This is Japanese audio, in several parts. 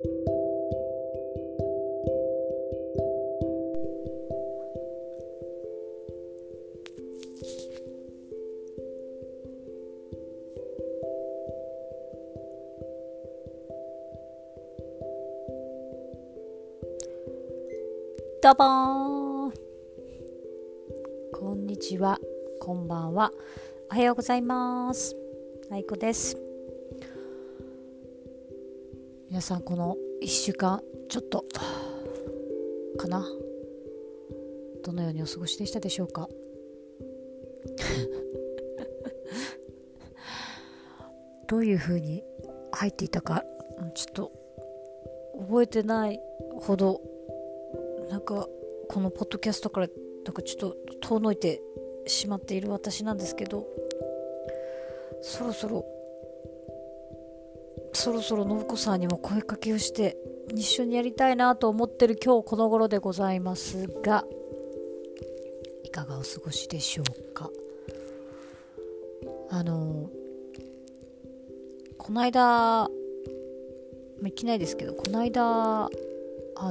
どうもこんにちは。こんばんは。おはようございます。あいこです。皆さんこの1週間ちょっとかな？どのようにお過ごしでしたでしょうか？どういう風に入っていたかちょっと覚えてないほどなんかこのポッドキャストからなんかちょっと遠のいてしまっている私なんですけどそろそろそろそろ信子さんにも声かけをして一緒にやりたいなと思ってる今日この頃でございますがいかがお過ごしでしょうか？あのこの間いきなりですけどこの間あ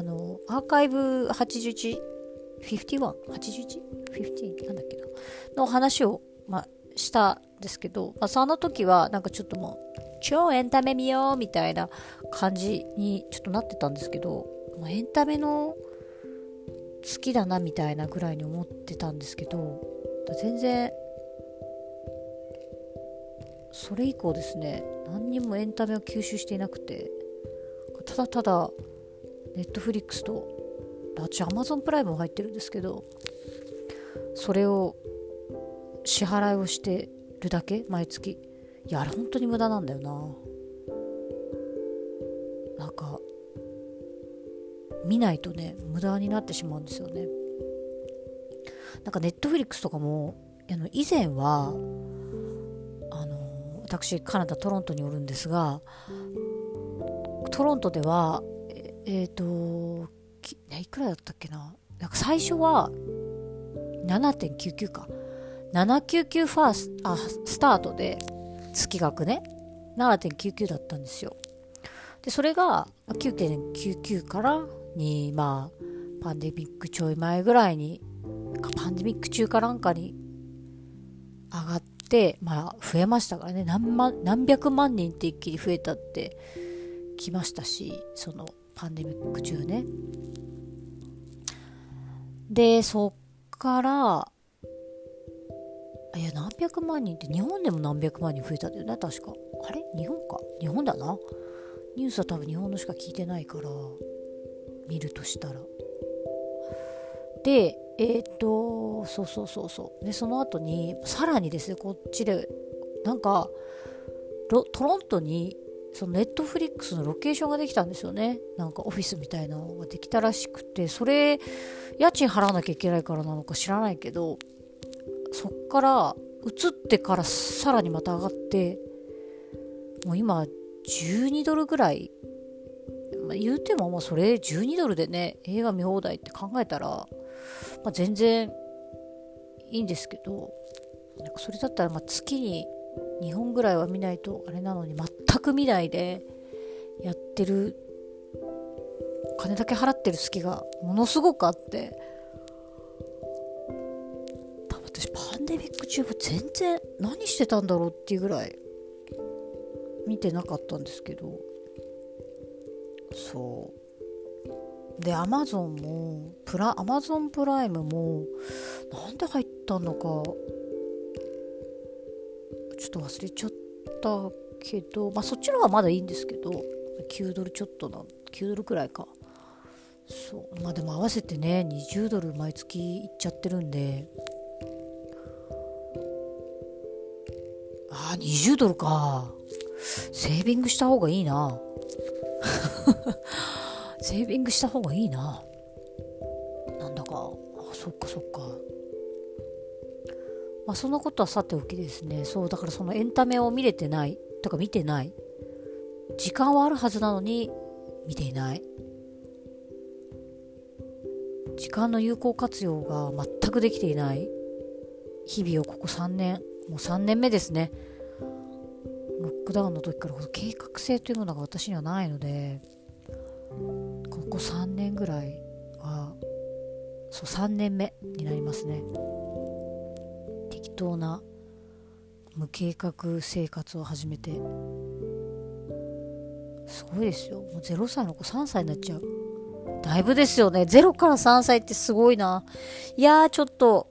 のアーカイブ 81?51?81? なんだっけな？の話を、ま、したんですけど、まあ、その時はなんかちょっともう超エンタメ見ようみたいな感じにちょっとなってたんですけど、エンタメの好きだなみたいなぐらいに思ってたんですけど全然それ以降ですね何にもエンタメを吸収していなくてただただネットフリックスと私アマゾンプライムも入ってるんですけどそれを支払いをしてるだけ毎月。いやあれ本当に無駄なんだよな。なんか見ないとね無駄になってしまうんですよね。なんかネットフリックスとかもあの以前はあの私カナダトロントにおるんですがトロントではえっ、ー、といくらだったっけな。なんか最初は7.99か。799ファースあスタートで月額ね。7.99だったんですよ。でそれが9.99からにまあパンデミックちょい前ぐらいにパンデミック中かなんかに上がってまあ増えましたからね。何万何百万人って一気に増えたってきましたしそのパンデミック中ね。で、そっから、いや、何百万人って日本でも何百万人増えたんだよね、確か。あれ？日本か？日本だな。ニュースは多分日本のしか聞いてないから、見るとしたら。で、えっ、と、そうそうそうそう。で、その後に、さらにですね、こっちで、なんか、トロントにそのネットフリックスのロケーションができたんですよねなんかオフィスみたいなのができたらしくてそれ家賃払わなきゃいけないからなのか知らないけどそっから移ってからさらにまた上がってもう今12ドルぐらい、まあ、言うてももうそれ12ドルでね映画見放題って考えたら、まあ、全然いいんですけどなんかそれだったらま月に2本ぐらいは見ないとあれなのに全く見ないでやってる金だけ払ってる隙がものすごくあってデミック中は全然何してたんだろうっていうぐらい見てなかったんですけど。そう。でアマゾンもプラアマゾンプライムもなんで入ったのかちょっと忘れちゃったけど、まあ、そっちの方がまだいいんですけど9ドルちょっとな9ドルくらいか。そう。まあでも合わせてね20ドル毎月いっちゃってるんで。あ20ドルか。セービングした方がいいな。セービングした方がいいな。なんだか。あそっかそっか。まあ、そのことはさておきですね。そうだからそのエンタメを見れてない。とか見てない。時間はあるはずなのに見ていない。時間の有効活用が全くできていない。日々をここ3年。もう3年目ですね。クダウンの時から計画性というものが私にはないのでここ3年ぐらいはそう3年目になりますね。適当な無計画生活を始めて。すごいですよ。もう0歳の子3歳になっちゃう。だいぶですよね。0から3歳ってすごいな。いやーちょっと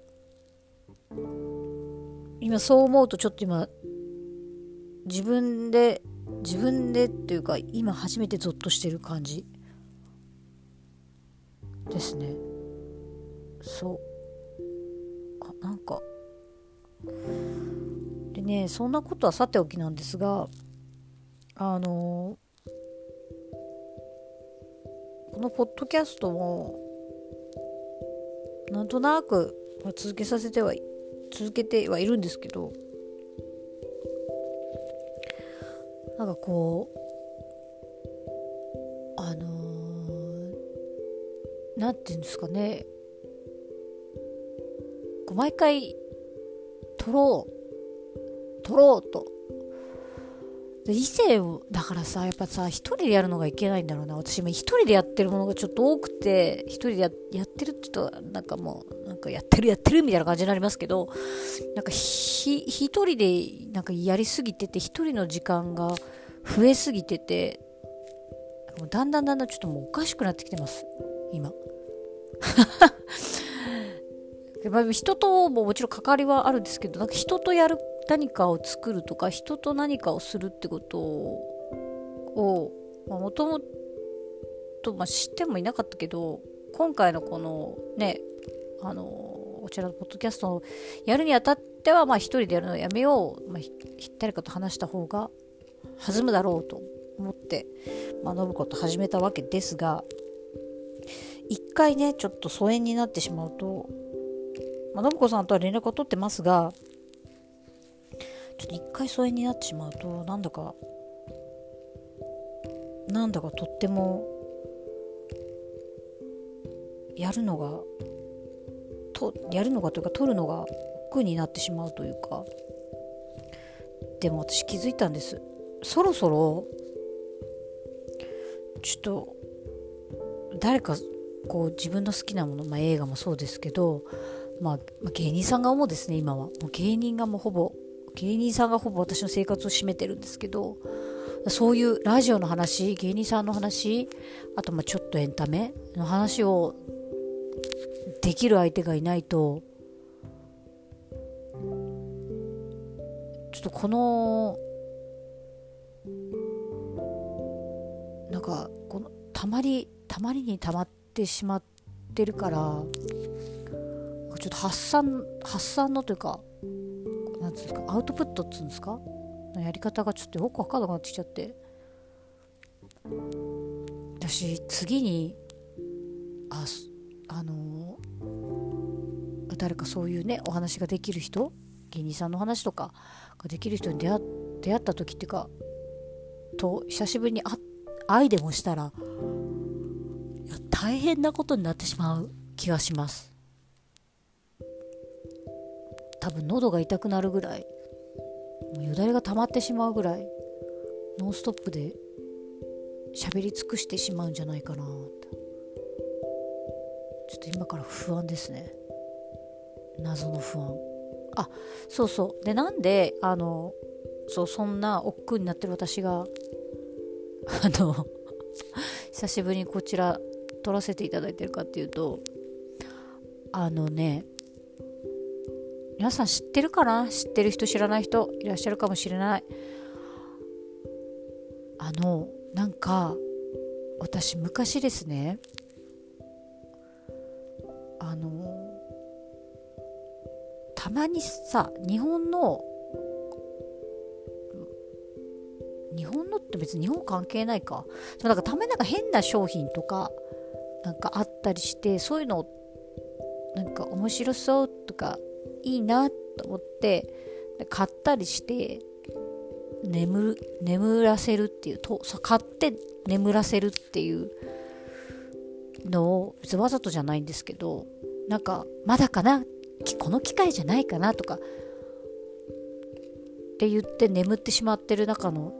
今そう思うとちょっと今自分で自分でっていうか今初めてゾッとしてる感じですね。そう。あなんか。でねそんなことはさておきなんですがあのこのポッドキャストもなんとなく続けさせては続けてはいるんですけどなんかこうあのー、なんて言うんですかね。こう毎回撮ろう。撮ろうと。異性をだからさやっぱさ一人でやるのがいけないんだろうな私今一人でやってるものがちょっと多くて一人でやってるって言うとなんかもうなんかやってるやってるみたいな感じになりますけどなんかひ一人でなんかやりすぎてて一人の時間が増えすぎててもうだんだんだんだんちょっともうおかしくなってきてます。今。人とももちろん関わりはあるんですけどなんか人とやる何かを作るとか人と何かをするってことをもともと知ってもいなかったけど今回のこのねあのこちらのポッドキャストをやるにあたってはまあ一人でやるのをやめよう、まあ、誰かと話した方が弾むだろうと思って、まあ、信子と始めたわけですが一回ねちょっと疎遠になってしまうと、まあ、信子さんとは連絡を取ってますがちょっと一回疎遠になってしまうとなんだかなんだかとってもやるのがとやるのがというか取るのが億になってしまうというか。でも私気づいたんです。そろそろちょっと誰かこう自分の好きなもの、まあ、映画もそうですけど、まあ、芸人さんが主ですね今は。もう芸人がもうほぼ芸人さんがほぼ私の生活を占めてるんですけどそういうラジオの話芸人さんの話あとまあちょっとエンタメの話をできる相手がいないとちょっとこのなんかこのたまりたまりにたまってしまってるからちょっと発散発散のというかなんですかアウトプットっつうんですか？のやり方がちょっとよく分かんなくなってきちゃって。私次にああのー、誰かそういうねお話ができる人？芸人さんの話とかができる人に出会出会った時っていうかと久しぶりに会いでもしたら大変なことになってしまう気がします。多分喉が痛くなるぐらいもうよだれが溜まってしまうぐらいノンストップで喋り尽くしてしまうんじゃないかなって。ちょっと今から不安ですね。謎の不安。あそうそう。でなんであのそうそんな億劫になってる私があの久しぶりにこちら撮らせていただいてるかっていうとあのね皆さん知ってるかな？知ってる人知らない人？いらっしゃるかもしれない。あのなんか私昔ですね。あのたまにさ日本の日本のって別に日本関係ないか。そうなんかたまになんか変な商品とかなんかあったりしてそういうのなんか面白そうとかいいなと思って買ったりして眠眠らせるっていうと買って眠らせるっていうのを別にわざとじゃないんですけどなんかまだかなこの機会じゃないかなとかって言って眠ってしまってる中の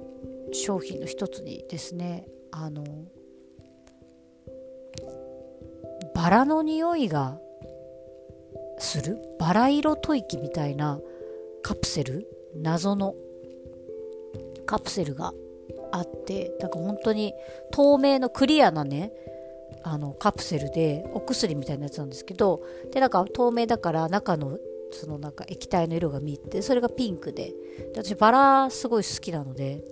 商品の一つにですねあのバラの匂いがする？バラ色吐息みたいなカプセル？謎のカプセルがあってだから本当に透明のクリアなねあのカプセルでお薬みたいなやつなんですけどでなんか透明だから中のそのなんか液体の色が見えてそれがピンクで。で私バラすごい好きなので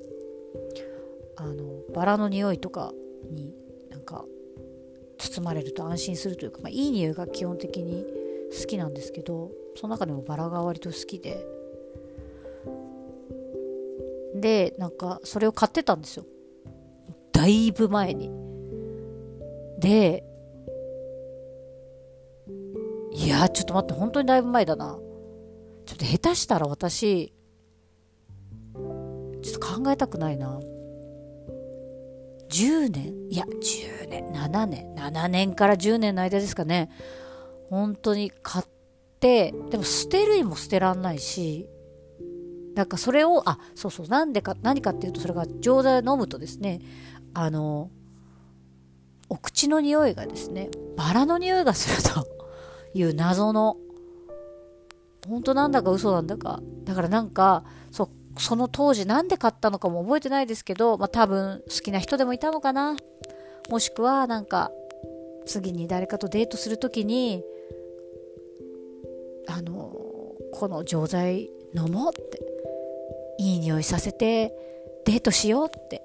あのバラの匂いとかになんか包まれると安心するというか、まあ、いい匂いが基本的に好きなんですけどその中でもバラが割と好きで。でなんかそれを買ってたんですよ。だいぶ前に。でいやちょっと待って本当にだいぶ前だな。ちょっと下手したら私ちょっと考えたくないな。10年？いや10年7年。7年から10年の間ですかね。本当に買ってでも捨てるにも捨てらんないしなんかそれをあそうそうなんでか何かっていうとそれが錠剤を飲むとですねあのお口の匂いがですねバラの匂いがすると いう謎の本当なんだか嘘なんだかだからなんかそその当時なんで買ったのかも覚えてないですけど、まあ、多分好きな人でもいたのかな。もしくはなんか次に誰かとデートする時にあのこの錠剤飲もうっていい匂いさせてデートしようって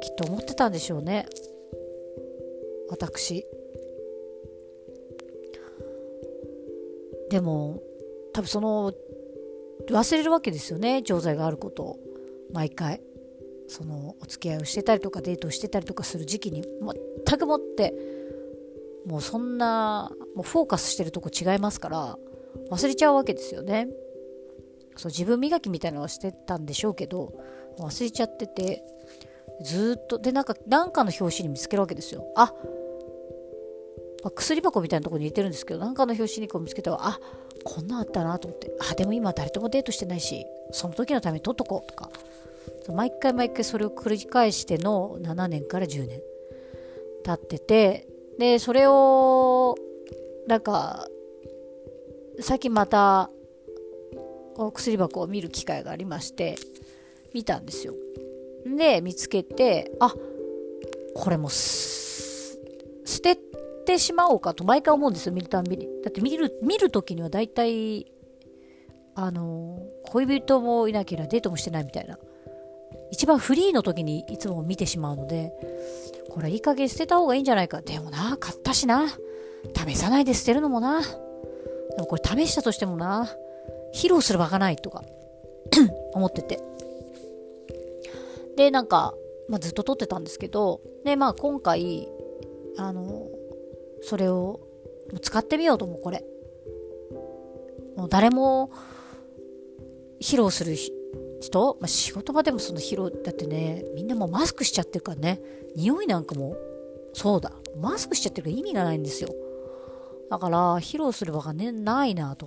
きっと思ってたんでしょうね。私。でも多分その忘れるわけですよね錠剤があることを。毎回。そのお付き合いをしてたりとかデートをしてたりとかする時期に全くもってもうそんなもうフォーカスしてるとこ違いますから。忘れちゃうわけですよね。そう自分磨きみたいなのはしてたんでしょうけど忘れちゃっててずっとでなんかなんかの表紙に見つけるわけですよ。あ、薬箱みたいなとこに入れてるんですけどなんかの表紙にこう見つけたらあこんなんあったなと思って。あでも今誰ともデートしてないしその時のために取っとこうとか。毎回毎回それを繰り返しての7年から10年経っててでそれをなんか最近また薬箱を見る機会がありまして見たんですよで見つけてあこれも捨ててしまおうかと毎回思うんですよ、見るたんびに。だって見る、見るときには大体、あの、恋人もいなければデートもしてないみたいな。一番フリーの時にいつも見てしまうので、これいい加減捨てた方がいいんじゃないか。でもな、買ったしな。試さないで捨てるのもな。でもこれ試したとしてもな、披露する場がないとか 思ってて。で、なんか、まあ、ずっと撮ってたんですけど、で、まあ今回、あの、それを使ってみようと思うこれ。もう誰も披露する人、まあ、仕事場でもその披露だってねみんなもうマスクしちゃってるからね匂いなんかもそうだ。マスクしちゃってるから意味がないんですよ。だから披露する場がねないなと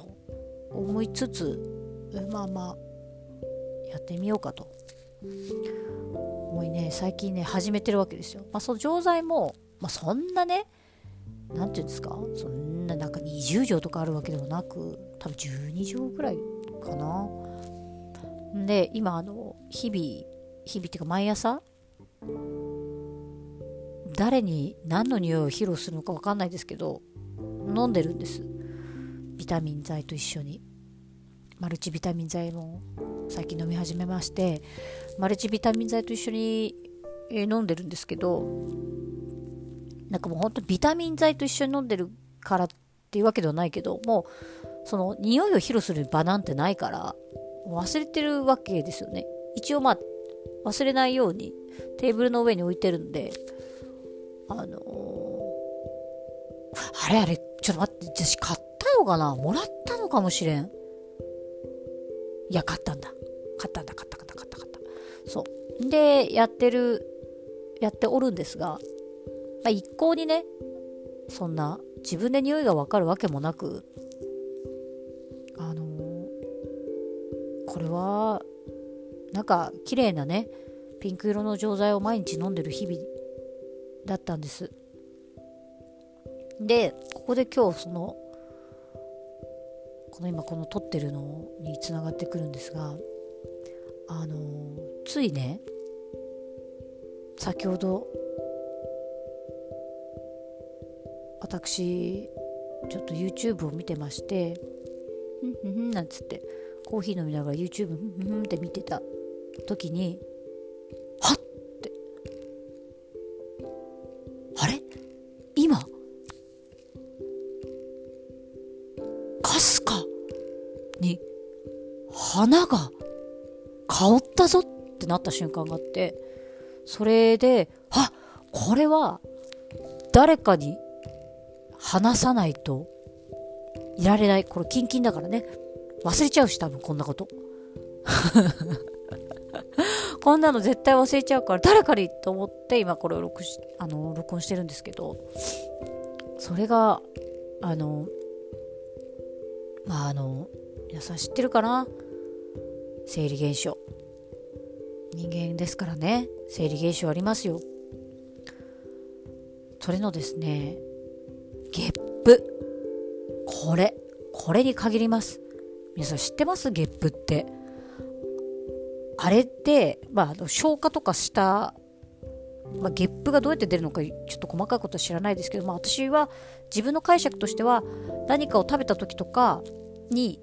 思いつつまあまあやってみようかと思いね最近ね始めてるわけですよ。まあその錠剤も、まあ、そんなね何て言うんですかそんななんか20畳とかあるわけでもなく多分12畳ぐらいかな。で今あの日々日々っていうか毎朝誰に何の匂いを披露するのか分かんないですけど飲んでるんです。ビタミン剤と一緒に。マルチビタミン剤も最近飲み始めましてマルチビタミン剤と一緒に飲んでるんですけどなんかもうほんとビタミン剤と一緒に飲んでるからっていうわけではないけどもうその匂いを披露する場なんてないから忘れてるわけですよね。一応まあ忘れないようにテーブルの上に置いてるんであのー、あれあれちょっと待って私買ったのかな？もらったのかもしれん。いや買ったんだ。買ったんだ。買った買った買った買った。そう。でやってるやっておるんですがまあ、一向にねそんな自分で匂いがわかるわけもなくあのー、これはなんか綺麗なねピンク色の錠剤を毎日飲んでる日々だったんです。でここで今日そのこの今この撮ってるのにつながってくるんですがあのついね先ほど私ちょっと YouTube を見てましてふんふんふんなんつってコーヒー飲みながら YouTube ふんふんふんって見てた時に花が香ったぞってなった瞬間があってそれであこれは誰かに話さないといられない。これキンキンだからね。忘れちゃうし多分こんなこと。こんなの絶対忘れちゃうから誰かにと思って今これを録しあの録音してるんですけど。それがあのまああの皆さん知ってるかな。生理現象。人間ですからね。生理現象ありますよ。それのですねゲップ。これ。これに限ります。皆さん知ってます？ゲップって。あれって、まあ、消化とかした、まあ、ゲップがどうやって出るのかちょっと細かいことは知らないですけど、まあ、私は自分の解釈としては何かを食べた時とかに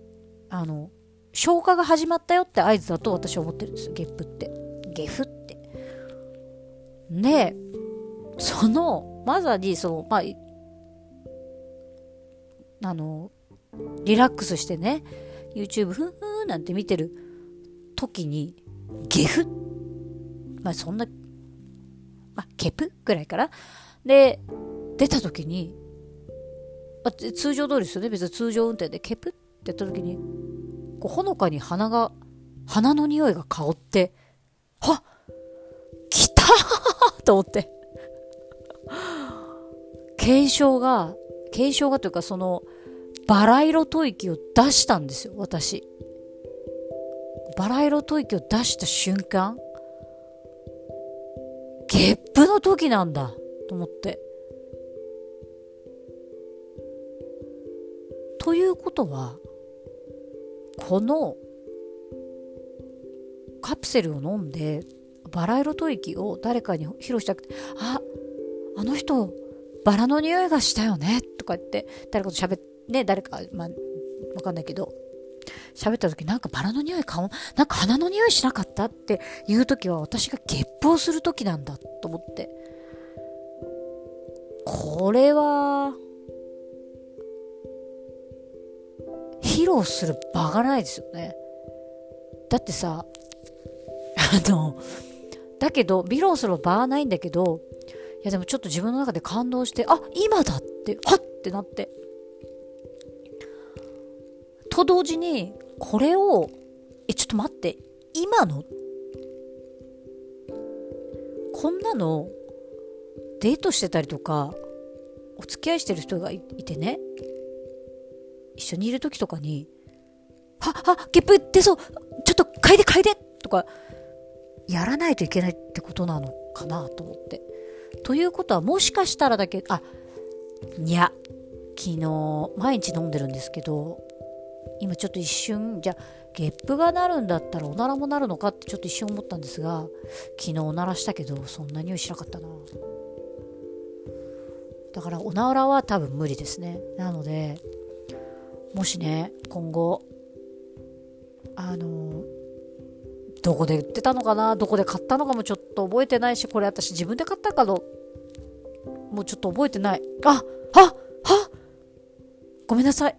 あの消化が始まったよって合図だと私は思ってるんです。ゲップって。ゲフって。でそのまさにそのまああのリラックスしてね YouTube ふんふんなんて見てる時にゲフ？まあそんなまあケプぐらいからで出た時に、まあ、通常通りですよね。別に通常運転でケプってやった時にこうほのかに鼻が鼻の匂いが香っては来た と思って。軽症が軽症がというかそのバラ色吐息を出したんですよ私。バラ色吐息を出した瞬間ゲップの時なんだと思って。ということはこのカプセルを飲んでバラ色吐息を誰かに披露したくてああの人バラの匂いがしたよねとか言って誰かと喋っね誰かまあわかんないけど喋った時なんかバラの匂い顔なんか花の匂いしなかった？っていう時は私がゲップをする時なんだと思って。これは披露する場がないですよね。だってさあのだけど披露する場はないんだけどいやでもちょっと自分の中で感動してあ今だってはってなって。と同時にこれをえちょっと待って今の？こんなのデートしてたりとかお付き合いしてる人がいてね。一緒にいる時とかに「はあゲップ出そうちょっと嗅いで嗅いで!」とかやらないといけないってことなのかなと思って。ということはもしかしたらだけあにゃ昨日毎日飲んでるんですけど今ちょっと一瞬じゃあゲップがなるんだったらおならもなるのかってちょっと一瞬思ったんですが昨日おならしたけどそんな匂いしなかったなだからおならは多分無理ですねなのでもしね今後あのどこで売ってたのかな？どこで買ったのかもちょっと覚えてないしこれ私自分で買ったかのもうちょっと覚えてない。ああはごめんなさい。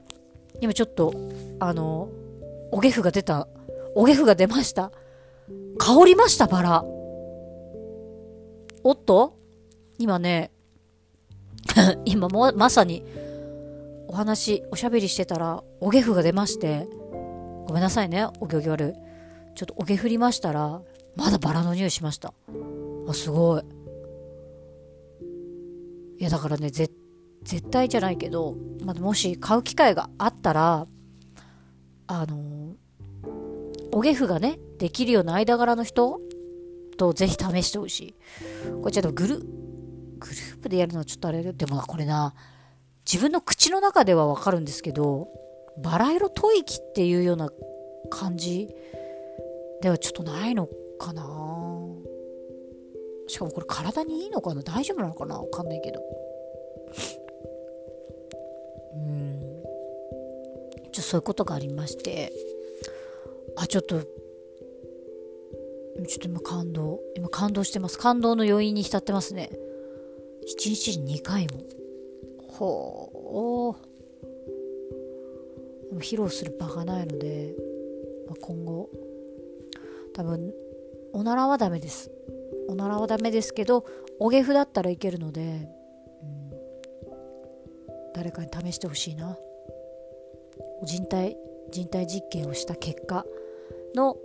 今ちょっとあのおげふが出た。おげふが出ました。香りましたバラ。おっと？今ね 今もまさにお話おしゃべりしてたらおげふが出ましてごめんなさいねお行儀悪い。ちょっとおげ振りましたらまだバラの匂いしました。あすごい。いやだからね絶絶対じゃないけど、まあ、もし買う機会があったらあのおげふがねできるような間柄の人とぜひ試してほしい。これちょっとグルグループでやるのはちょっとあれでもこれな自分の口の中ではわかるんですけどバラ色吐息っていうような感じではちょっとないのかな。しかもこれ体にいいのかな？大丈夫なのかな？わかんないけど。うん。ちょそういうことがありまして。あちょっと。ちょっと今感動。今感動してます。感動の余韻に浸ってますね。1日に2回も。ほう。披露する場がないので、まあ、今後多分おならはダメです。おならはダメですけどおげふだったらいけるので、うん、誰かに試してほしいな。人体人体実験をした結果の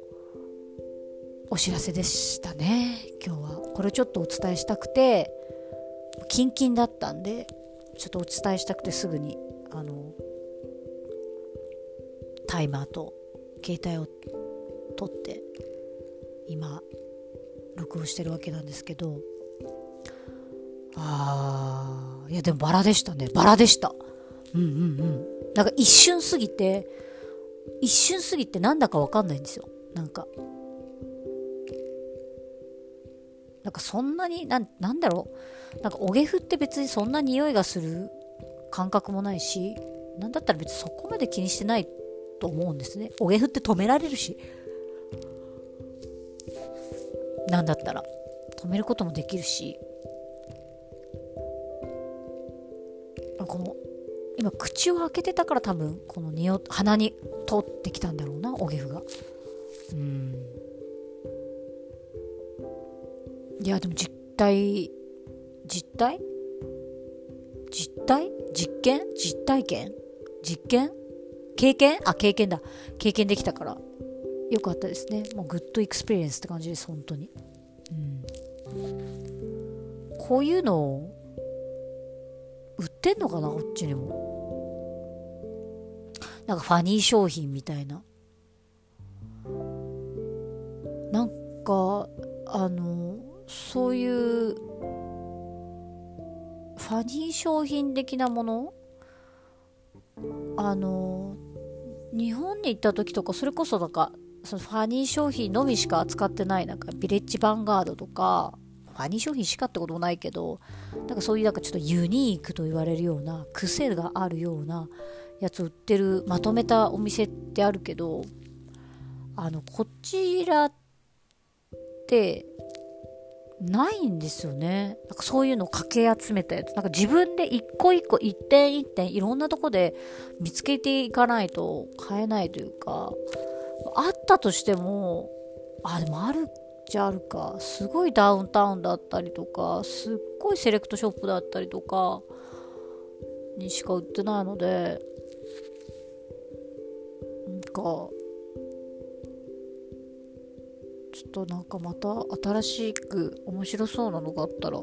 お知らせでしたね今日は。これちょっとお伝えしたくてキンキンだったんでちょっとお伝えしたくてすぐにあのタイマーと携帯を取って今録音してるわけなんですけどあーいやでもバラでしたね。バラでした。うんうんうん。なんか一瞬過ぎて一瞬過ぎてなんだかわかんないんですよ。なんかなんかそんなにななんだろう？なんかおげふって別にそんな匂いがする？感覚もないし？なんだったら別にそこまで気にしてないと思うんですね。おげふって止められるし？なんだったら。止めることもできるし？この今口を開けてたから多分この匂鼻に通ってきたんだろうなおげふが。うん。いやでも実体実体実体実験？実体験？実験？経験？あ経験だ。経験できたから。よかったですね。もう good experience って感じです本当に。うん。こういうのを売ってんのかな？こっちにも。なんか funny 商品みたいな。なんかあのそういうファニー商品的なもの？あの日本に行った時とかそれこそなんかそのファニー商品のみしか扱ってないなんかビレッジヴァンガードとかファニー商品しかってこともないけどなんかそういうなんかちょっとユニークと言われるような癖があるようなやつ売ってるまとめたお店ってあるけどあのこちらってないんですよね。なんかそういうのをかけ集めたやつ。なんか自分で一個一個一点一点いろんなとこで見つけていかないと買えないというかあったとしてもあでもあるっちゃあるか。すごいダウンタウンだったりとかすっごいセレクトショップだったりとかにしか売ってないのでなんかちょっとなんかまた新しく面白そうなのがあったら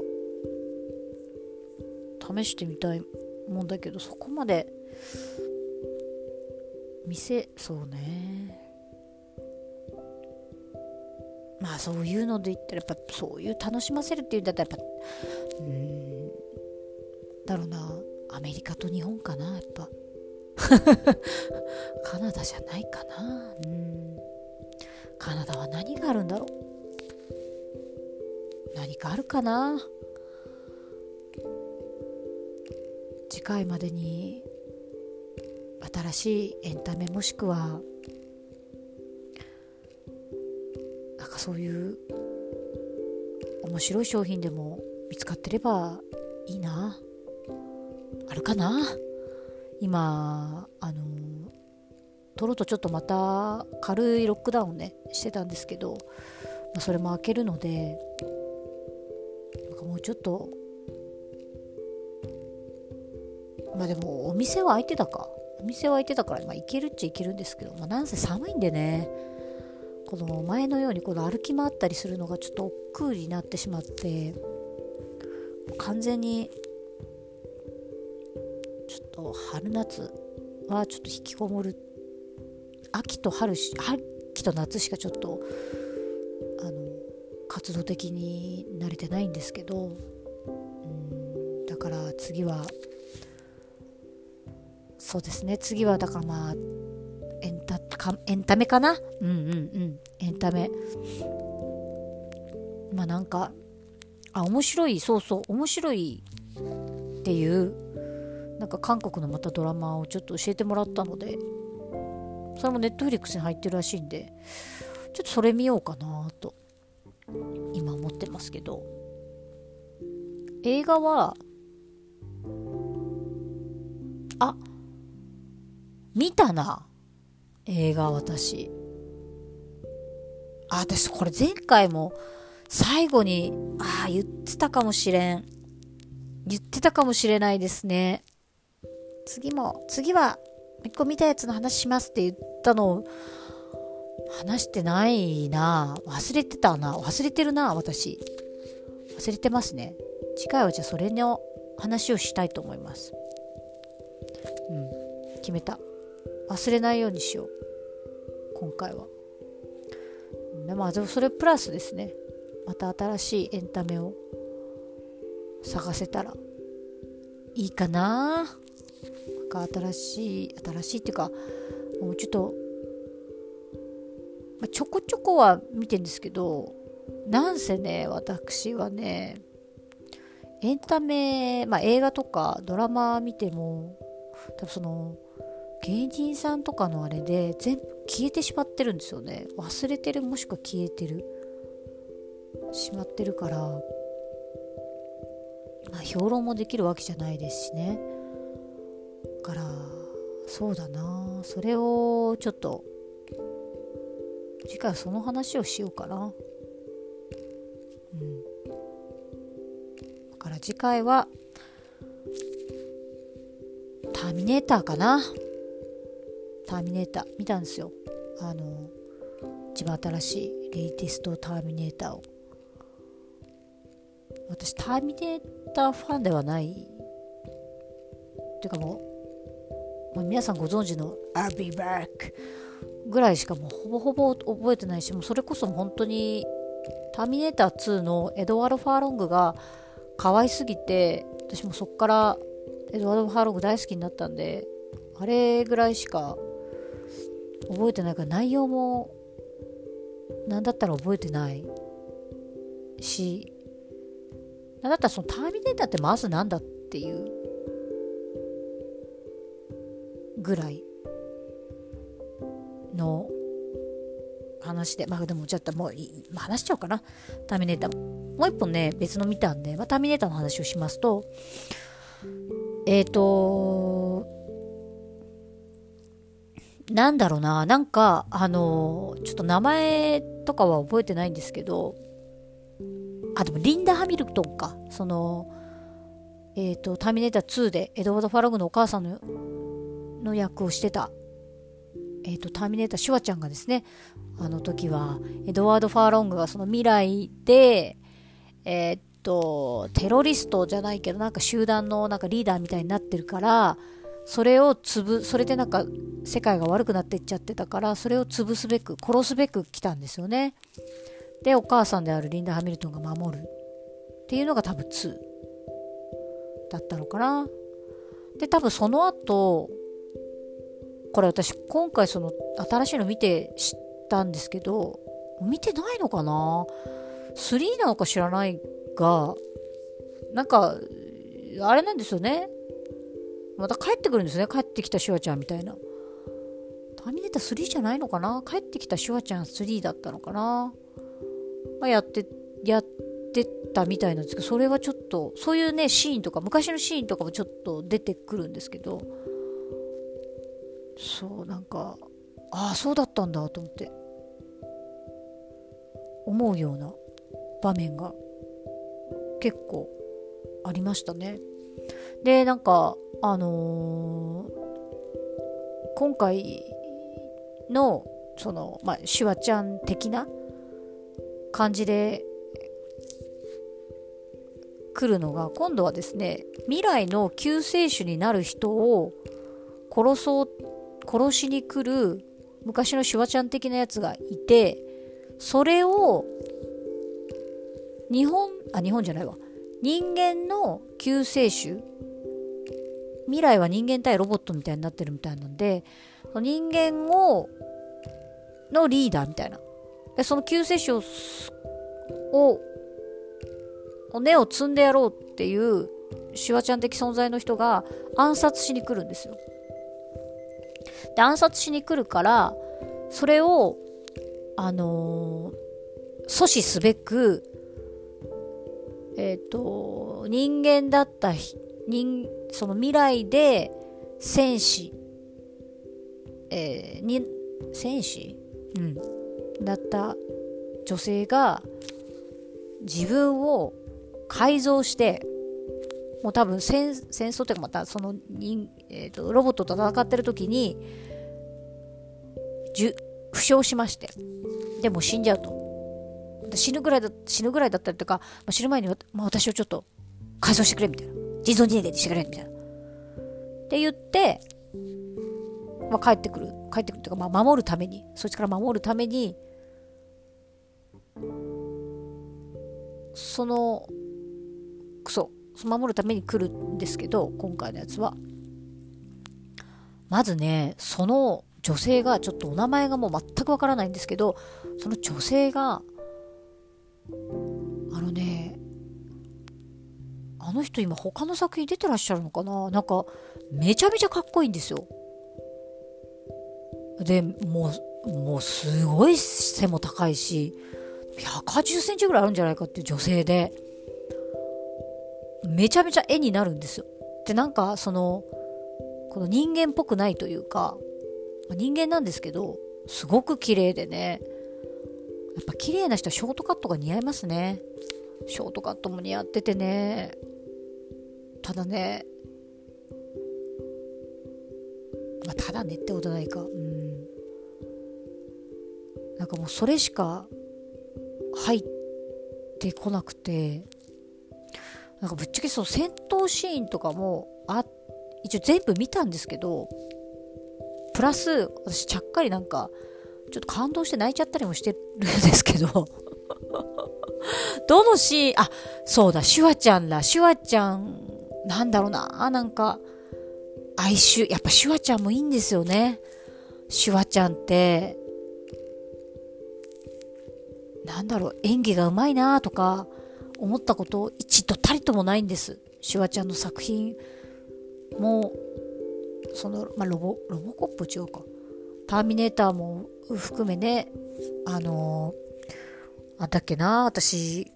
試してみたいもんだけどそこまで店そうね。まあそういうので言ったらやっぱそういう楽しませるっていうんだったらやっぱうんだろうな。アメリカと日本かなやっぱ。カナダじゃないかな。うん。カナダは何があるんだろう？何かあるかな？次回までに新しいエンタメもしくはなんかそういう面白い商品でも見つかってればいいな。あるかな？今あの取ろうとちょっとまた軽いロックダウンねしてたんですけど、まあ、それも開けるのでなんかもうちょっとまあでもお店は開いてたか。お店は開いてたから、まあ、行けるっちゃ行けるんですけど、まあ、なんせ寒いんでねこの前のようにこの歩き回ったりするのがちょっと億劫になってしまって完全にちょっと春夏はちょっと引きこもる秋と春秋と夏しかちょっとあの活動的に慣れてないんですけどうんだから次はそうですね。次はだからまあエンタかエンタメかな？うんうんうん。エンタメ。まあなんかあ面白いそうそう面白いっていうなんか韓国のまたドラマをちょっと教えてもらったのでそれもネットフリックスに入ってるらしいんでちょっとそれ見ようかなと今思ってますけど。映画はあ見たな映画私。あ私これ前回も最後にああ言ってたかもしれん。言ってたかもしれないですね。次も次は一個見たやつの話しますって言ったの話してないな。忘れてたな。忘れてるな私。忘れてますね。次回はじゃあそれの話をしたいと思います。うん。決めた。忘れないようにしよう。今回は。でまあそれプラスですね。また新しいエンタメを。探せたら。いいかな。なんか新しい新しいっていうかもうちょっと、まあ、ちょこちょこは見てんですけどなんせね私はねエンタメ、まあ、映画とかドラマ見ても多分その芸人さんとかのあれで全部消えてしまってるんですよね。忘れてるもしくは消えてる。しまってるから、まあ、評論もできるわけじゃないですしね。からそうだな。それをちょっと次回はその話をしようかな。うん。だから次回はターミネーターかな。ターミネーター見たんですよ。あの一番新しいレイティストターミネーターを。私ターミネーターファンではない。っていうかもうもう皆さんご存知の I'll be back ぐらいしかもうほぼほぼ覚えてないしもうそれこそ本当にターミネーター2のエドワード・ファーロングが可愛すぎて私もそっからエドワード・ファーロング大好きになったんであれぐらいしか覚えてないから内容も何だったら覚えてない。し何だったらそのターミネーターってまず何だっていうぐらいの話でまあでもちょっともうまあ、話しちゃおうかなターミネーターもう一本ね別の見たんで、まあ、ターミネーターの話をしますとえっ、ー、となんだろうななんかあのちょっと名前とかは覚えてないんですけどあ、でもリンダ・ハミルトンか。その、えっ、ー、と、ターミネーター2でエドワード・ファログのお母さんのの役をしてた、えっ、ー、と、ターミネーター・シュワちゃんがですね、あの時は、エドワード・ファーロングがその未来で、えっ、ー、と、テロリストじゃないけど、なんか集団のなんかリーダーみたいになってるから、それを潰、それでなんか世界が悪くなっていっちゃってたから、それを潰すべく、殺すべく来たんですよね。でお母さんであるリンダ・ハミルトンが守る。っていうのが多分2だったのかな。で多分その後これ私今回その新しいの見て知ったんですけど見てないのかな？3なのか知らないがなんかあれなんですよね。また帰ってくるんですね。帰ってきたシュワちゃんみたいな。ターミネーター3じゃないのかな？帰ってきたシュワちゃん3だったのかな？まあ、やってやってたみたいなんですけどそれはちょっとそういうねシーンとか昔のシーンとかもちょっと出てくるんですけどそうなんかああそうだったんだと思って思うような場面が結構ありましたね。でなんかあのー、今回のそのまあシュワちゃん的な感じで来るのが今度はですね未来の救世主になる人を殺そう殺しに来る昔のシュワちゃん的なやつがいてそれを日本あ日本じゃないわ人間の救世主未来は人間対ロボットみたいになってるみたいなんで人間をのリーダーみたいなでその救世主をを根を積んでやろうっていうシュワちゃん的存在の人が暗殺しに来るんですよ。で暗殺しに来るからそれをあのー、阻止すべくえっ、ー、と人間だった人その未来で戦士えー、に戦士？うん。だった女性が自分を改造してもう多分戦戦争というかまたその人、えーと、ロボットと戦ってる時に負傷しましてでも死んじゃうと。死ぬぐらいだ死ぬぐらいだったりとか、まあ、死ぬ前に、まあ、私をちょっと改造してくれみたいな。人造人間にしてくれみたいな。って言って、まあ、帰ってくる。帰ってくるというか、まあ、守るために。そいつから守るためにそのそう守るために来るんですけど今回のやつは。まずねその女性がちょっとお名前がもう全くわからないんですけどその女性があのねあの人今他の作品出てらっしゃるのかな？なんかめちゃめちゃかっこいいんですよでもうもうすごい背も高いし180センチぐらいあるんじゃないかっていう女性で、めちゃめちゃ絵になるんですよ。で、なんか、その、この人間っぽくないというか、人間なんですけど、すごく綺麗でね、やっぱ綺麗な人はショートカットが似合いますね。ショートカットも似合っててね、ただね、まあ、ただねってことないか。うん。なんかもうそれしか入ってこなくてなんかぶっちゃけその戦闘シーンとかもあっ一応全部見たんですけどプラス私ちゃっかりなんかちょっと感動して泣いちゃったりもしてるんですけどどのシーンあそうだシュワちゃんだ。シュワちゃんなんだろうな。なんか哀愁。やっぱシュワちゃんもいいんですよね。シュワちゃんってなんだろう、演技がうまいなとか思ったこと一度たりともないんです。シュワちゃんの作品。も、その、まあ、ロボ、ロボコップ違うか。ターミネーターも含めね、あのー、あだっけな、私、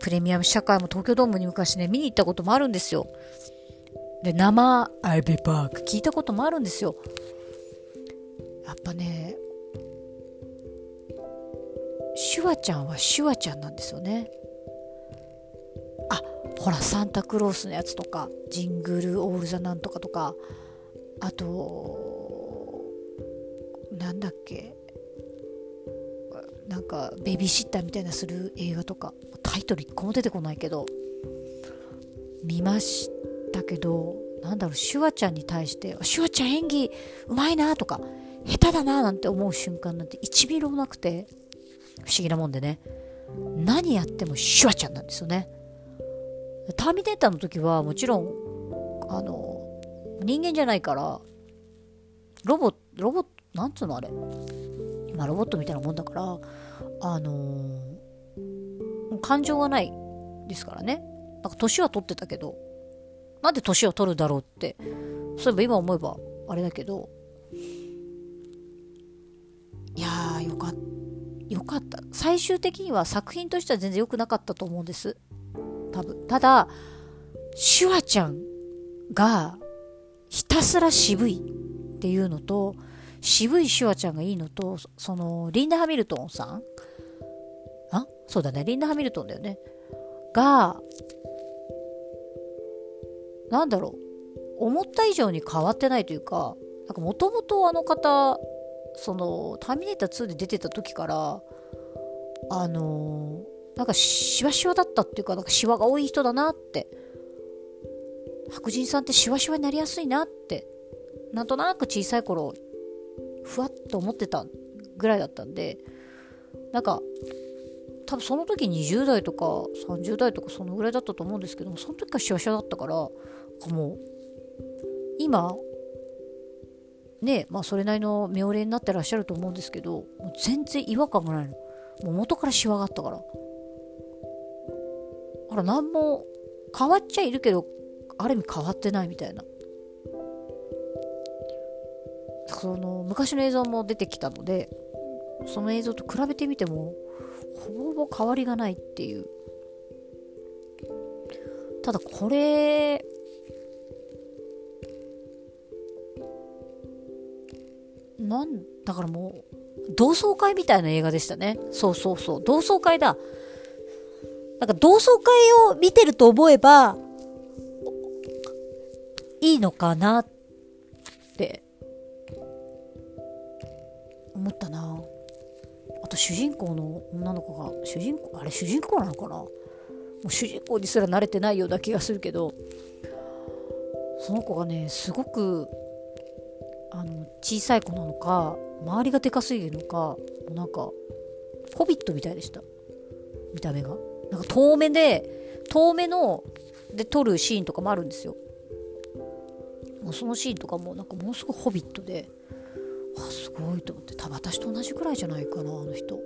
プレミアム社会も東京ドームに昔ね、見に行ったこともあるんですよ。で、生アイビーパーク聞いたこともあるんですよ。やっぱね、シュワちゃんはシュワちゃんなんですよねあほらサンタクロースのやつとかジングルオールザなんとかとかあとなんだっけなんかベビーシッターみたいなする映画とかタイトル1個も出てこないけど見ましたけどなんだろうシュワちゃんに対してシュワちゃん演技うまいなとか下手だななんて思う瞬間なんて1ミリもなくて不思議なもんでね何やってもシュワちゃんなんですよね。ターミネーターの時はもちろんあの人間じゃないからロボロボなんつうのあれ。まあロボットみたいなもんだからあのー、感情がないですからね。なんか年は取ってたけどなんで年を取るだろうってそういえば今思えばあれだけど。いやーよかった。良かった。最終的には作品としては全然良くなかったと思うんです。多分ただシュワちゃんがひたすら渋いっていうのと渋いシュワちゃんがいいのとそのリンダ・ハミルトンさん？あ？そうだねリンダ・ハミルトンだよね。がなんだろう思った以上に変わってないというかなんかもともとあの方その「ターミネーター2」で出てた時からあのー、なんかシワシワだったっていうかなんかシワが多い人だなって。白人さんってシワシワになりやすいなって。なんとなく小さい頃ふわっと思ってたぐらいだったんで。なんか多分その時20代とか30代とかそのぐらいだったと思うんですけどもその時からシワシワだったからもう今ねまあそれなりの妙齢になってらっしゃると思うんですけどもう全然違和感がないの。もう元からシワがあったから。あら何も変わっちゃいるけどある意味変わってないみたいな。その昔の映像も出てきたのでその映像と比べてみてもほぼほぼ変わりがないっていう。ただこれなんだからもう同窓会みたいな映画でしたね。そうそうそう。同窓会だ。なんか同窓会を見てると思えばいいのかなって思ったな。あと主人公の女の子が主人公あれ主人公なのかな？もう主人公にすら慣れてないような気がするけどその子がねすごくあの小さい子なのか周りがでかすぎるのかもうなんかホビットみたいでした。見た目が。なんか遠目で遠目ので撮るシーンとかもあるんですよ。もうそのシーンとかもなんかものすごいホビットであすごいと思って。多分私と同じくらいじゃないかなあの人。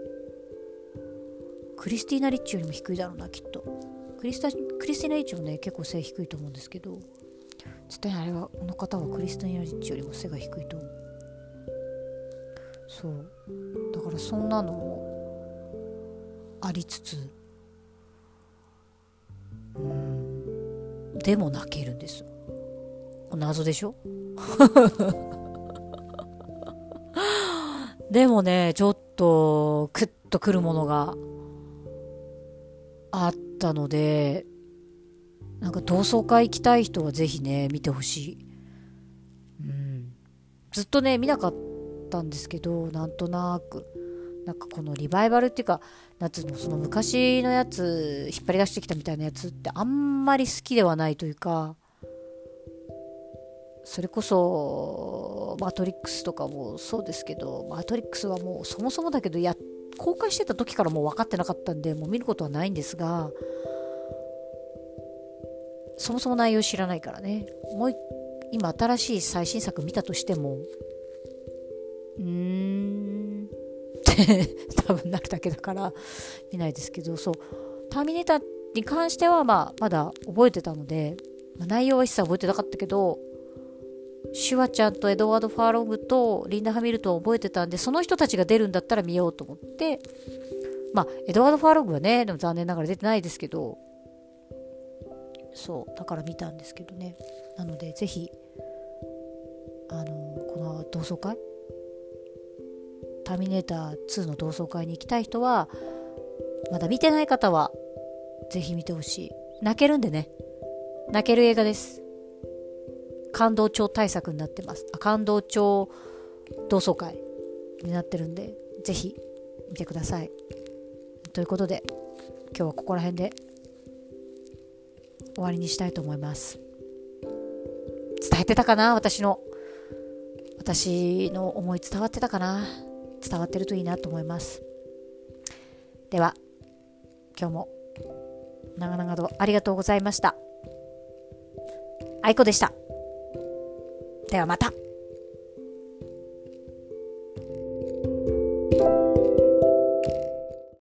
クリスティーナ・リッチよりも低いだろうなきっと。クリスタクリスティーナ・リッチもね結構背低いと思うんですけど。絶対あれはこの方はクリスティーナ・リッチよりも背が低いと思う。そう。だからそんなのもありつつでも泣けるんです謎でしょ？でもね、ちょっと、クッとくるものがあったので、なんか同窓会行きたい人はぜひね、見てほしい。うん。ずっとね、見なかったんですけど、なんとなく、なんかこのリバイバルっていうか、夏のその昔のやつ、引っ張り出してきたみたいなやつってあんまり好きではないというか、それこそマトリックスとかもそうですけどマトリックスはもうそもそもだけどや公開してた時からもう分かってなかったんでもう見ることはないんですがそもそも内容知らないからね。もう今新しい最新作見たとしてもうーん。多分なるだけだから見ないですけどそう。ターミネーターに関してはまあまだ覚えてたので、まあ、内容は一切覚えてなかったけどシュワちゃんとエドワード・ファーロングとリンダ・ハミルトンを覚えてたんでその人たちが出るんだったら見ようと思ってまあエドワード・ファーロングはねでも残念ながら出てないですけどそうだから見たんですけどね。なのでぜひあのこの同窓会ターミネーター2の同窓会に行きたい人はまだ見てない方はぜひ見てほしい泣けるんでね泣ける映画です感動帳対策になってます。あ感動帳同窓会になってるんで、ぜひ見てください。ということで、今日はここら辺で終わりにしたいと思います。伝えてたかな？私の。私の思い伝わってたかな？伝わってるといいなと思います。では、今日も長々とありがとうございました。愛子でした。ではまた。